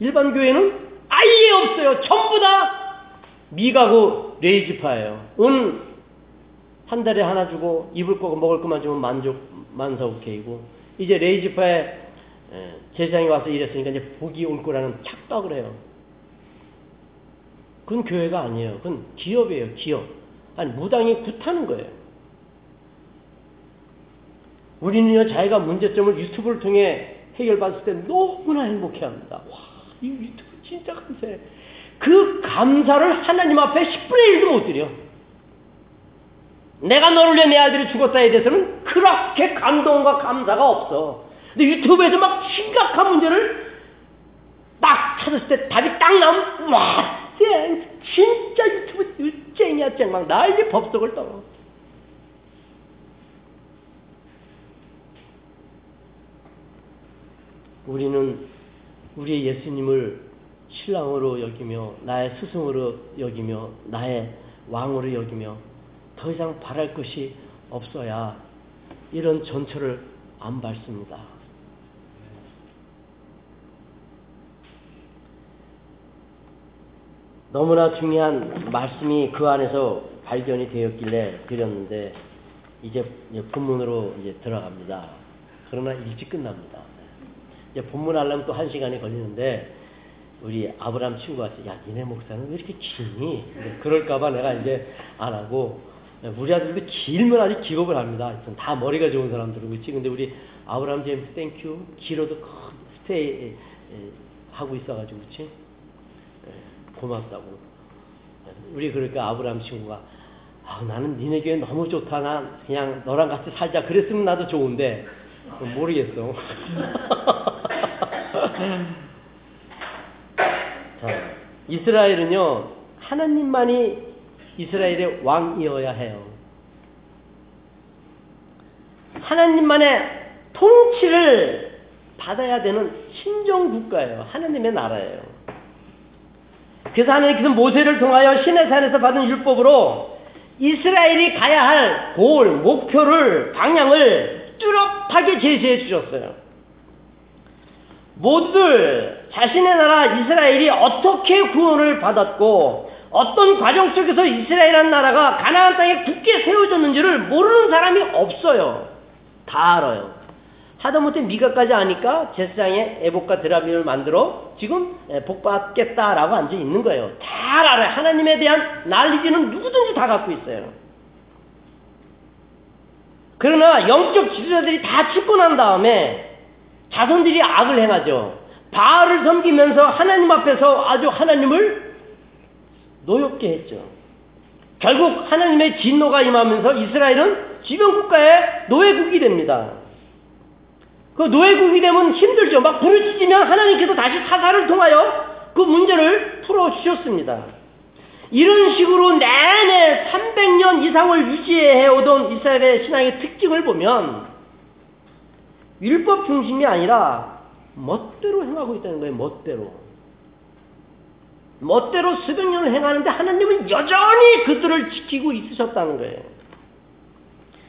일반 교회는 아예 없어요. 전부 다 미가구 레이지파예요. 은 한 달에 하나 주고 입을 거고 먹을 것만 주면 만족 만사오케이고 이제 레이지파에 제장이 와서 일했으니까 이제 복이 올 거라는 착각을 해요. 그건 교회가 아니에요. 그건 기업이에요. 기업. 아니 무당이 굿하는 거예요. 우리는요 자기가 문제점을 유튜브를 통해 해결받을 때 너무나 행복해 합니다. 와, 이 유튜브 진짜 감사해. 그 감사를 하나님 앞에 10분의 1도 못 드려. 내가 너를 위해 내 아들이 죽었다에 대해서는 그렇게 감동과 감사가 없어. 근데 유튜브에서 막 심각한 문제를 딱 찾았을 때 답이 딱 나오면 와, 쌩, 진짜 유튜브 쨍이야 쨍. 막 난리 법석을 떠. 우리는 우리의 예수님을 신랑으로 여기며 나의 스승으로 여기며 나의 왕으로 여기며 더 이상 바랄 것이 없어야 이런 전철을 안 밟습니다. 너무나 중요한 말씀이 그 안에서 발견이 되었길래 드렸는데 이제 본문으로 이제 들어갑니다. 그러나 일찍 끝납니다. 이제 본문 하려면 또 한 시간이 걸리는데 우리 아브람 친구가 야 니네 목사는 왜 이렇게 기니? 그럴까봐 내가 이제 안 하고 우리 아들도 길면 아주 기겁을 합니다. 다 머리가 좋은 사람들은 그렇지. 근데 우리 아브람 제임스 thank you 길어도 stay 하고 있어가지고 그렇지. 고맙다고. 우리 그러니까 아브람 친구가 아, 나는 니네 교회 너무 좋다. 나 그냥 너랑 같이 살자. 그랬으면 나도 좋은데 모르겠어. 자, 이스라엘은요 하나님만이 이스라엘의 왕이어야 해요. 하나님만의 통치를 받아야 되는 신정 국가예요. 하나님의 나라예요. 그래서 하나님께서 모세를 통하여 신의 산에서 받은 율법으로 이스라엘이 가야 할 골, 목표를, 방향을 뚜렷하게 제시해 주셨어요. 모두들 자신의 나라 이스라엘이 어떻게 구원을 받았고 어떤 과정 속에서 이스라엘이라는 나라가 가나안 땅에 굳게 세워졌는지를 모르는 사람이 없어요. 다 알아요. 하다못해 미가까지 아니까 제사장에 에복과 드라비를 만들어 지금 복받겠다라고 앉아 있는 거예요. 잘 알아요. 하나님에 대한 난리지는 누구든지 다 갖고 있어요. 그러나 영적 지도자들이 다 죽고 난 다음에 자손들이 악을 행하죠. 바알을 섬기면서 하나님 앞에서 아주 하나님을 노엽게 했죠. 결국 하나님의 진노가 임하면서 이스라엘은 지변 국가의 노예국이 됩니다. 그 노예국이 되면 힘들죠. 막 부르짖으면 하나님께서 다시 사사를 통하여 그 문제를 풀어주셨습니다. 이런 식으로 내내 300년 이상을 유지해 오던 이스라엘의 신앙의 특징을 보면 율법 중심이 아니라 멋대로 행하고 있다는 거예요. 멋대로. 멋대로 수백 년을 행하는데 하나님은 여전히 그들을 지키고 있으셨다는 거예요.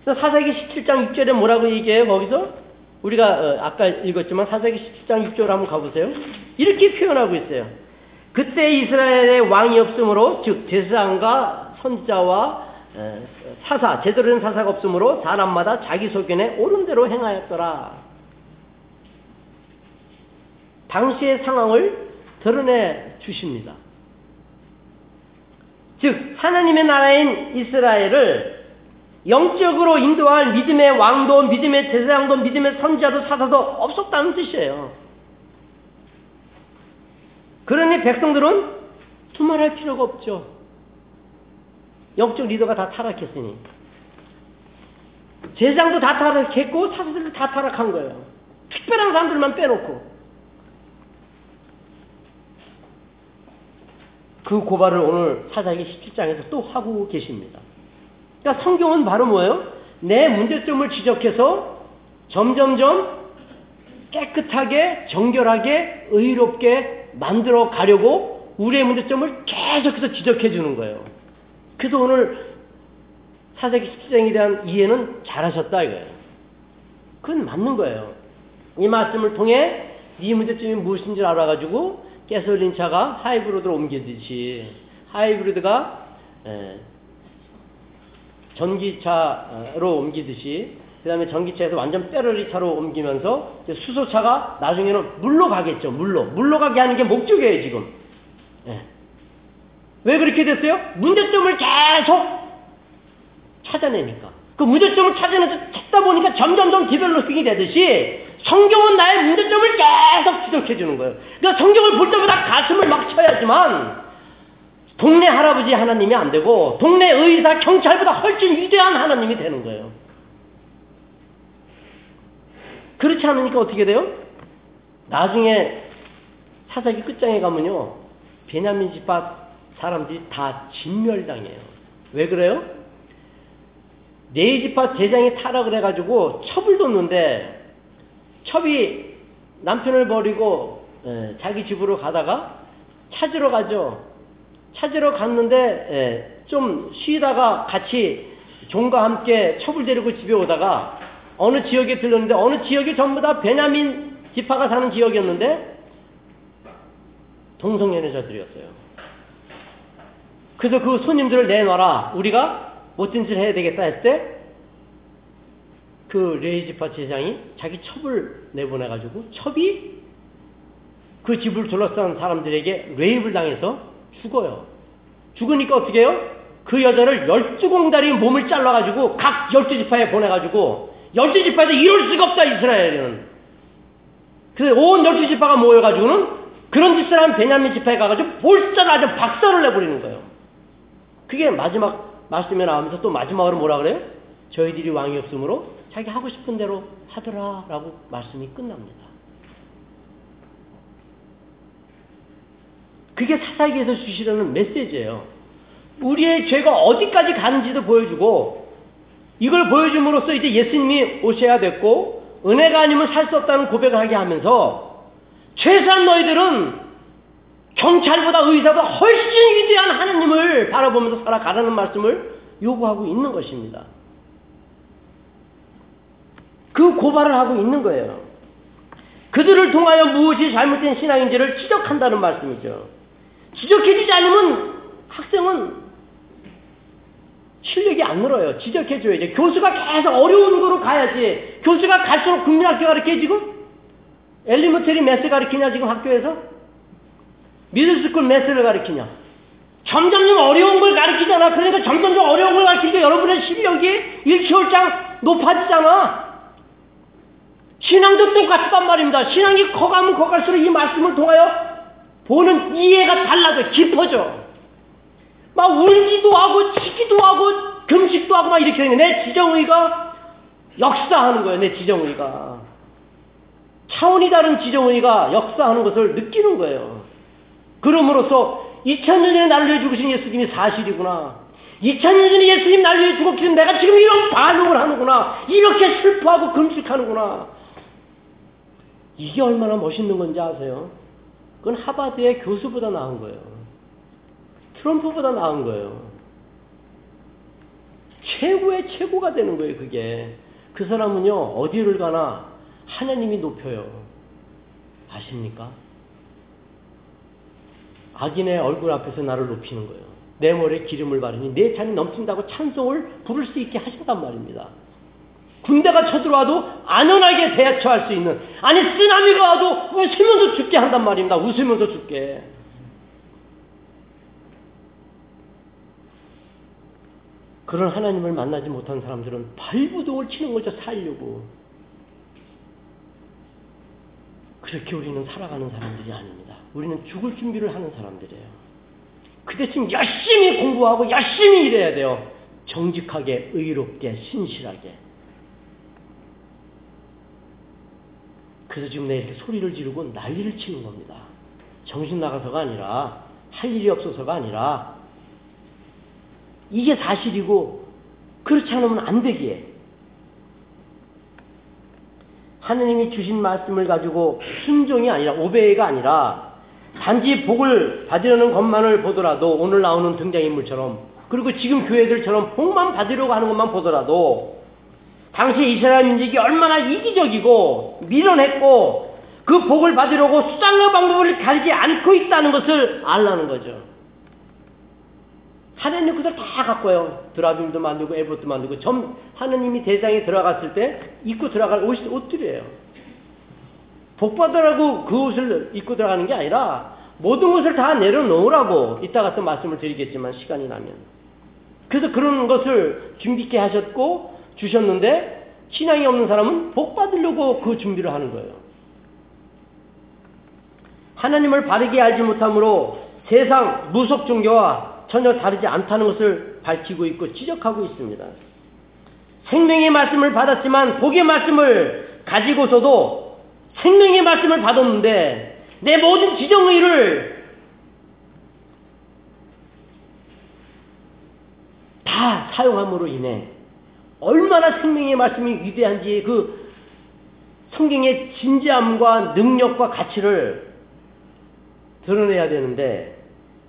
사사기 17장 6절에 뭐라고 얘기해요? 거기서 우리가 어, 아까 읽었지만 사사기 17장 6절 한번 가보세요. 이렇게 표현하고 있어요. 그때 이스라엘의 왕이 없으므로 즉 제사장과 선지자와 사사 제대로 된 사사가 없으므로 사람마다 자기 소견에 옳은 대로 행하였더라. 당시의 상황을 드러내 주십니다. 즉 하나님의 나라인 이스라엘을 영적으로 인도할 믿음의 왕도, 믿음의 제사장도, 믿음의 선지자도 사사도 없었다는 뜻이에요. 그러니 백성들은 두말할 필요가 없죠. 영적 리더가 다 타락했으니. 제장도 다 타락했고 사사들도 다 타락한 거예요. 특별한 사람들만 빼놓고. 그 고발을 오늘 사사기 17장에서 또 하고 계십니다. 그러니까 성경은 바로 뭐예요? 내 문제점을 지적해서 점점점 깨끗하게, 정결하게, 의롭게 만들어 가려고 우리의 문제점을 계속해서 지적해 주는 거예요. 그래서 오늘 사사기 17장에 대한 이해는 잘하셨다 이거예요. 그건 맞는 거예요. 이 말씀을 통해 네 문제점이 무엇인지 알아가지고 가솔린 차가 하이브리드로 옮기듯이 하이브리드가 전기차로 옮기듯이 그 다음에 전기차에서 완전 배터리 차로 옮기면서 수소차가 나중에는 물로 가겠죠. 물로. 물로 가게 하는 게 목적이에요, 지금. 예. 왜 그렇게 됐어요? 문제점을 계속 찾아내니까. 그 문제점을 찾아내서 찾다 보니까 점점점 디벨로핑이 되듯이 성경은 나의 문제점을 계속 지적해 주는 거예요. 그러니까 성경을 볼 때마다 가슴을 막 쳐야지만 동네 할아버지 하나님이 안 되고 동네 의사 경찰보다 훨씬 위대한 하나님이 되는 거예요. 그렇지 않으니까 어떻게 돼요? 나중에 사사기 끝장에 가면요. 베냐민 집합 사람들이 다 진멸당해요. 왜 그래요? 네 집합 대장이 타락을 해가지고 첩을 뒀는데 첩이 남편을 버리고 에, 자기 집으로 가다가 찾으러 가죠. 찾으러 갔는데 에, 좀 쉬다가 같이 종과 함께 첩을 데리고 집에 오다가 어느 지역에 들렀는데 어느 지역이 전부 다 베냐민 지파가 사는 지역이었는데 동성연애자들이었어요. 그래서 그 손님들을 내놔라. 우리가 멋진 짓을 해야 되겠다 했을 때, 그 레이지파 제장이 자기 첩을 내보내가지고, 첩이 그 집을 둘러싼 사람들에게 레이블 당해서 죽어요. 죽으니까 어떻게 해요? 그 여자를 열두 공다리 몸을 잘라가지고 각 열두 지파에 보내가지고 열두 지파에서 이럴 수가 없다 이스라엘은. 그래서 온 열두 지파가 모여가지고는 그런 짓을 한 베냐민 지파에 가가지고 볼살 아주 박살을 내버리는 거예요. 그게 마지막 말씀에 나오면서 또 마지막으로 뭐라 그래요? 저희들이 왕이 없으므로 자기 하고 싶은 대로 하더라 라고 말씀이 끝납니다. 그게 사사기에서 주시려는 메시지예요. 우리의 죄가 어디까지 가는지도 보여주고 이걸 보여줌으로써 이제 예수님이 오셔야 됐고 은혜가 아니면 살 수 없다는 고백을 하게 하면서 최소한 너희들은 경찰보다 의사보다 훨씬 위대한 하나님을 바라보면서 살아가라는 말씀을 요구하고 있는 것입니다. 그 고발을 하고 있는 거예요. 그들을 통하여 무엇이 잘못된 신앙인지를 지적한다는 말씀이죠. 지적해주지 않으면 학생은 실력이 안 늘어요. 지적해줘야지. 교수가 계속 어려운 거로 가야지. 교수가 갈수록 국민학교 가르쳐 지금? elementary math 가르치냐 지금 학교에서? middle school math를 가르치냐? 점점점 어려운 걸 가르치잖아. 그러니까 점점점 어려운 걸 가르치니까 여러분의 실력이 일취월장 높아지잖아. 신앙도 똑같단 말입니다. 신앙이 커가면 커갈수록 이 말씀을 통하여 보는 이해가 달라져, 깊어져. 막 울기도 하고, 치기도 하고, 금식도 하고 막 이렇게 되는 내 지정의가 역사하는 거예요, 내 지정의가. 차원이 다른 지정의가 역사하는 것을 느끼는 거예요. 그러므로써 2000년 전에 나를 위해 죽으신 예수님이 사실이구나. 2000년 전에 예수님 나를 위해 죽었기는 내가 지금 이런 반응을 하는구나. 이렇게 슬퍼하고 금식하는구나. 이게 얼마나 멋있는 건지 아세요? 그건 하바드의 교수보다 나은 거예요. 트럼프보다 나은 거예요. 최고의 최고가 되는 거예요, 그게. 그 사람은요, 어디를 가나 하나님이 높여요. 아십니까? 악인의 얼굴 앞에서 나를 높이는 거예요. 내 머리에 기름을 바르니 내 잔이 넘친다고 찬송을 부를 수 있게 하신단 말입니다. 군대가 쳐들어와도 안연하게 대처할 수 있는 아니 쓰나미가 와도 웃으면서 죽게 한단 말입니다. 웃으면서 죽게. 그런 하나님을 만나지 못한 사람들은 발부동을 치는 거죠. 살려고. 그렇게 우리는 살아가는 사람들이 아닙니다. 우리는 죽을 준비를 하는 사람들이에요. 그 대신 열심히 공부하고 열심히 일해야 돼요. 정직하게, 의롭게, 신실하게. 그래서 지금 내 이렇게 소리를 지르고 난리를 치는 겁니다. 정신 나가서가 아니라, 할 일이 없어서가 아니라, 이게 사실이고, 그렇지 않으면 안 되기에. 하느님이 주신 말씀을 가지고 순종이 아니라, 오베이가 아니라, 단지 복을 받으려는 것만을 보더라도, 오늘 나오는 등장인물처럼, 그리고 지금 교회들처럼 복만 받으려고 하는 것만 보더라도, 당시 이스라엘 민족이 얼마나 이기적이고 밀어냈고 그 복을 받으려고 수단과 방법을 가리지 않고 있다는 것을 알라는 거죠. 하나님 그들 다 갖고요. 드라빔도 만들고 에봇도 만들고 점 하나님이 대장에 들어갔을 때 입고 들어갈 옷이 옷들이에요. 복 받으라고 그 옷을 입고 들어가는 게 아니라 모든 것을 다 내려놓으라고 이따 가 또 말씀을 드리겠지만 시간이 나면 그래서 그런 것을 준비케 하셨고 주셨는데 신앙이 없는 사람은 복 받으려고 그 준비를 하는 거예요. 하나님을 바르게 알지 못함으로 세상 무속 종교와 전혀 다르지 않다는 것을 밝히고 있고 지적하고 있습니다. 생명의 말씀을 받았지만 복의 말씀을 가지고서도 생명의 말씀을 받았는데 내 모든 지정의를 다 사용함으로 인해 얼마나 생명의 말씀이 위대한지 그 성경의 진지함과 능력과 가치를 드러내야 되는데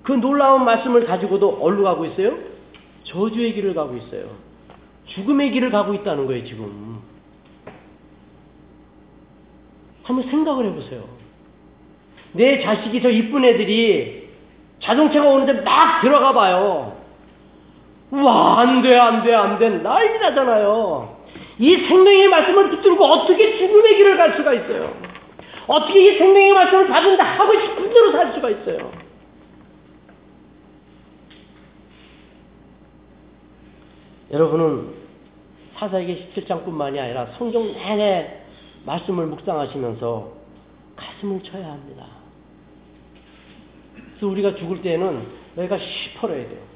그 놀라운 말씀을 가지고도 어디로 가고 있어요? 저주의 길을 가고 있어요. 죽음의 길을 가고 있다는 거예요, 지금. 한번 생각을 해보세요. 내 자식이 저 이쁜 애들이 자동차가 오는데 막 들어가 봐요. 와, 안 돼, 안 돼, 안 돼. 난리 나잖아요. 이 생명의 말씀을 붙들고 어떻게 죽음의 길을 갈 수가 있어요? 어떻게 이 생명의 말씀을 받은다 하고 싶은 대로 살 수가 있어요? 여러분은 사사에게 17장뿐만이 아니라 성경 내내 말씀을 묵상하시면서 가슴을 쳐야 합니다. 그래서 우리가 죽을 때는 내가 시퍼러야 돼요.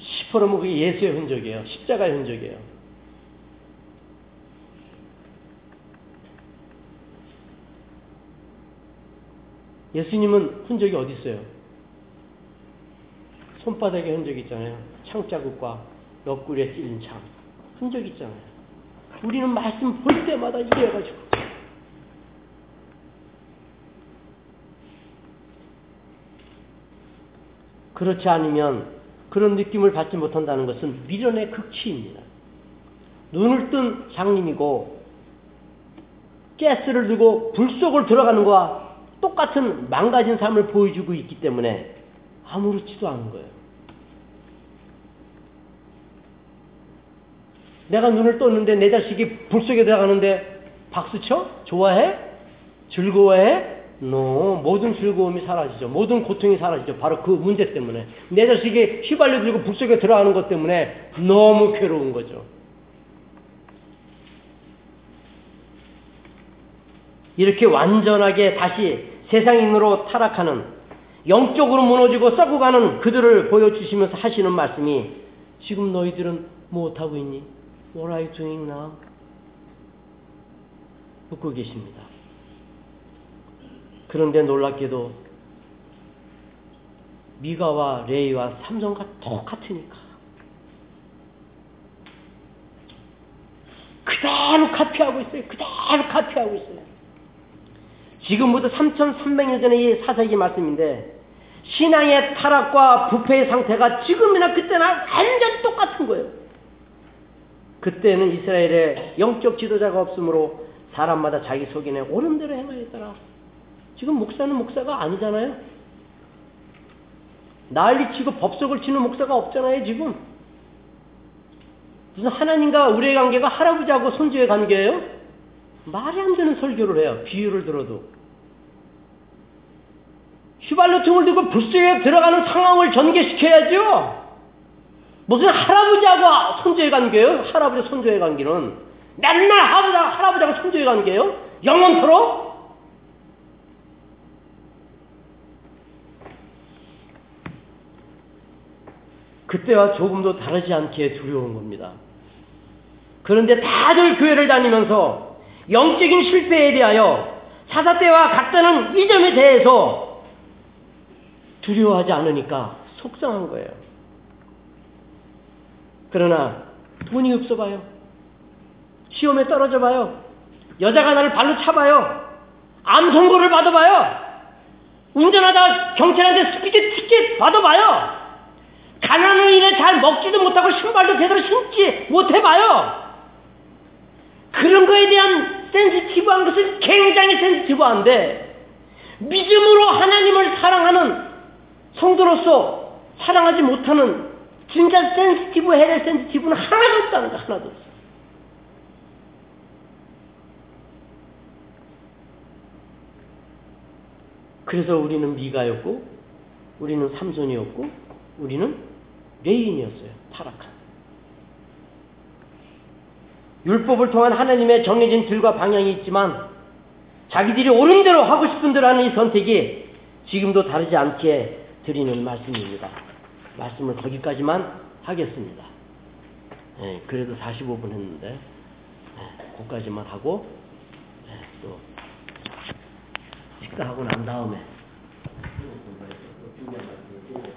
시퍼러면 그게 예수의 흔적이에요. 십자가의 흔적이에요. 예수님은 흔적이 어디 있어요? 손바닥에 흔적이 있잖아요. 창자국과 옆구리에 찔린 창. 흔적이 있잖아요. 우리는 말씀 볼 때마다 이래가지고. 그렇지 않으면 그런 느낌을 받지 못한다는 것은 미련의 극치입니다. 눈을 뜬 장님이고 가스를 들고 불 속을 들어가는 것과 똑같은 망가진 삶을 보여주고 있기 때문에 아무렇지도 않은 거예요. 내가 눈을 떴는데 내 자식이 불 속에 들어가는데 박수쳐? 좋아해? 즐거워해? 모든 즐거움이 사라지죠. 모든 고통이 사라지죠. 바로 그 문제 때문에. 내 자식이 휘발유 들고 불 속에 들어가는 것 때문에 너무 괴로운 거죠. 이렇게 완전하게 다시 세상인으로 타락하는 영적으로 무너지고 썩어가는 그들을 보여주시면서 하시는 말씀이 지금 너희들은 무엇하고 있니? What are you doing now? 묻고 계십니다. 그런데 놀랍게도 미가와 레이와 삼성과 똑같으니까 그대로 카피하고 있어요. 그대로 카피하고 있어요. 지금부터 3,300년 전의 이 사사기 말씀인데 신앙의 타락과 부패의 상태가 지금이나 그때나 완전 똑같은 거예요. 그때는 이스라엘에 영적 지도자가 없으므로 사람마다 자기 속인에 옳은 대로 행하였더라. 지금 목사는 목사가 아니잖아요. 난리 치고 법석을 치는 목사가 없잖아요, 지금. 무슨 하나님과 우리의 관계가 할아버지하고 손주의 관계예요? 말이 안 되는 설교를 해요. 비유를 들어도. 휘발유 통을 들고 부스에 들어가는 상황을 전개시켜야죠. 무슨 할아버지하고 손주의 관계예요? 할아버지 손주의 관계는 맨날 할아버지, 할아버지하고 손주의 관계예요? 영원토록? 그때와 조금도 다르지 않게 두려운 겁니다. 그런데 다들 교회를 다니면서 영적인 실패에 대하여 사사 때와 같다는 이 점에 대해서 두려워하지 않으니까 속상한 거예요. 그러나 돈이 없어 봐요. 시험에 떨어져 봐요. 여자가 나를 발로 차봐요. 암 선고를 받아봐요. 운전하다 경찰한테 스피드 티켓 받아봐요. 가난으로 인해 잘 먹지도 못하고 신발도 제대로 신지 못해봐요. 그런 거에 대한 센시티브한 것은 굉장히 센시티브한데 믿음으로 하나님을 사랑하는 성도로서 사랑하지 못하는 진짜 센시티브 해야 될 센시티브는 하나도 없다는 거 하나도 없어. 그래서 우리는 미가였고 우리는 삼손이었고 우리는 레위인이었어요. 타락한. 율법을 통한 하나님의 정해진 틀과 방향이 있지만 자기들이 옳은 대로 하고 싶은 대로 하는 이 선택이 지금도 다르지 않게 드리는 말씀입니다. 말씀을 거기까지만 하겠습니다. 네, 그래도 45분 했는데 네, 거기까지만 하고 네, 또 식사하고 난 다음에